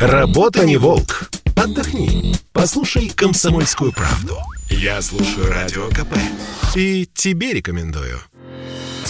Работа не волк. Отдохни. Послушай комсомольскую правду. Я слушаю радио КП. И тебе рекомендую.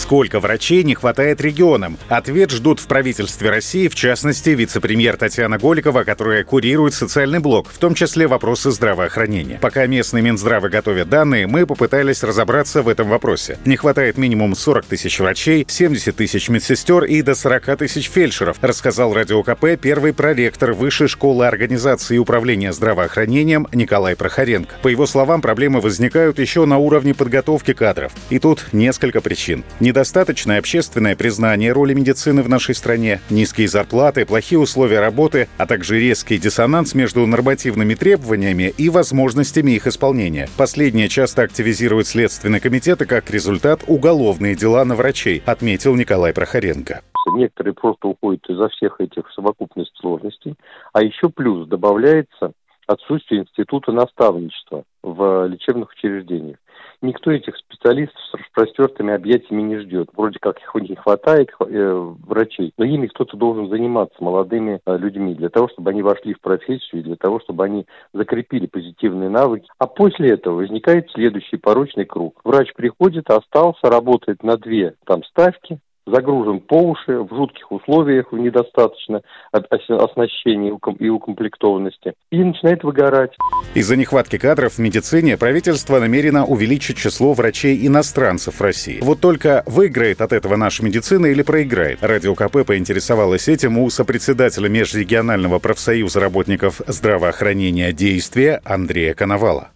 Сколько врачей не хватает регионам? Ответ ждут в правительстве России, в частности, вице-премьер Татьяна Голикова, которая курирует социальный блок, в том числе вопросы здравоохранения. Пока местные Минздравы готовят данные, мы попытались разобраться в этом вопросе. Не хватает минимум 40 тысяч врачей, 70 тысяч медсестер и до 40 тысяч фельдшеров, рассказал Радио КП первый проректор Высшей школы организации и управления здравоохранением Николай Прохоренко. По его словам, проблемы возникают еще на уровне подготовки кадров. И тут несколько причин. Недостаточное общественное признание роли медицины в нашей стране, низкие зарплаты, плохие условия работы, а также резкий диссонанс между нормативными требованиями и возможностями их исполнения. Последнее часто активизирует Следственный комитет и как результат уголовные дела на врачей, отметил Николай Прохоренко. Некоторые просто уходят из-за всех этих совокупных сложностей. А еще плюс добавляется отсутствие института наставничества в лечебных учреждениях никто этих специалистов распростертыми объятиями не ждет. Вроде как их не хватает э, врачей, но ими кто-то должен заниматься молодыми э, людьми для того, чтобы они вошли в профессию, для того, чтобы они закрепили позитивные навыки. А после этого возникает следующий порочный круг. Врач приходит, остался, работает на две там ставки, загружен по уши, в жутких условиях, в недостаточно оснащения и укомплектованности, и начинает выгорать. Из-за нехватки кадров в медицине правительство намерено увеличить число врачей-иностранцев в России. Вот только выиграет от этого наша медицина или проиграет? Радио КП поинтересовалась этим у сопредседателя Межрегионального профсоюза работников здравоохранения «Действия» Андрея Коновала.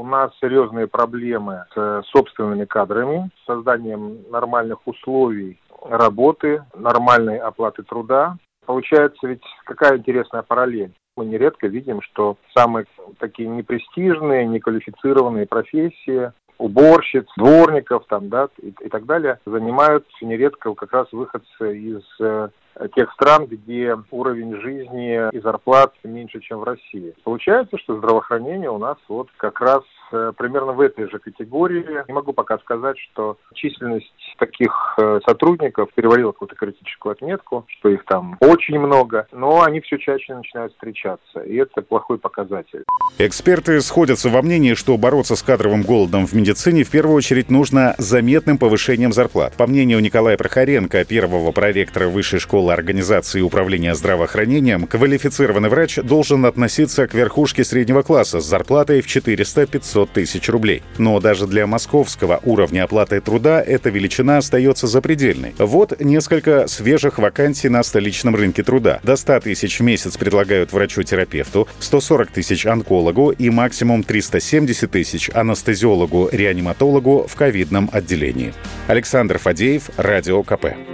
У нас серьезные проблемы с собственными кадрами, созданием нормальных условий работы, нормальной оплаты труда. Получается ведь какая интересная параллель. Мы нередко видим, что самые такие непрестижные, неквалифицированные профессии, уборщиц, дворников там, да, и, и так далее, занимаются нередко как раз выходцы из э, тех стран, где уровень жизни и зарплат меньше, чем в России. Получается, что здравоохранение у нас вот как раз э, примерно в этой же категории. Не могу пока сказать, что численность таких э, сотрудников перевалила какую-то критическую отметку, что их там очень много, но они все чаще начинают встречаться, и это плохой показатель. Эксперты сходятся во мнении, что бороться с кадровым голодом в медицине в первую очередь нужно заметным повышением зарплат. По мнению Николая Прохоренко, первого проректора Высшей школы организации управления здравоохранением, квалифицированный врач должен относиться к верхушке среднего класса с зарплатой в 400-500 тысяч рублей. Но даже для московского уровня оплаты труда эта величина остается запредельной. Вот несколько свежих вакансий на столичном рынке труда. До 100 тысяч в месяц предлагают врачу-терапевту, 140 тысяч онкологу и максимум 370 тысяч анестезиологу-реаниматологу в ковидном отделении. Александр Фадеев, Радио КП.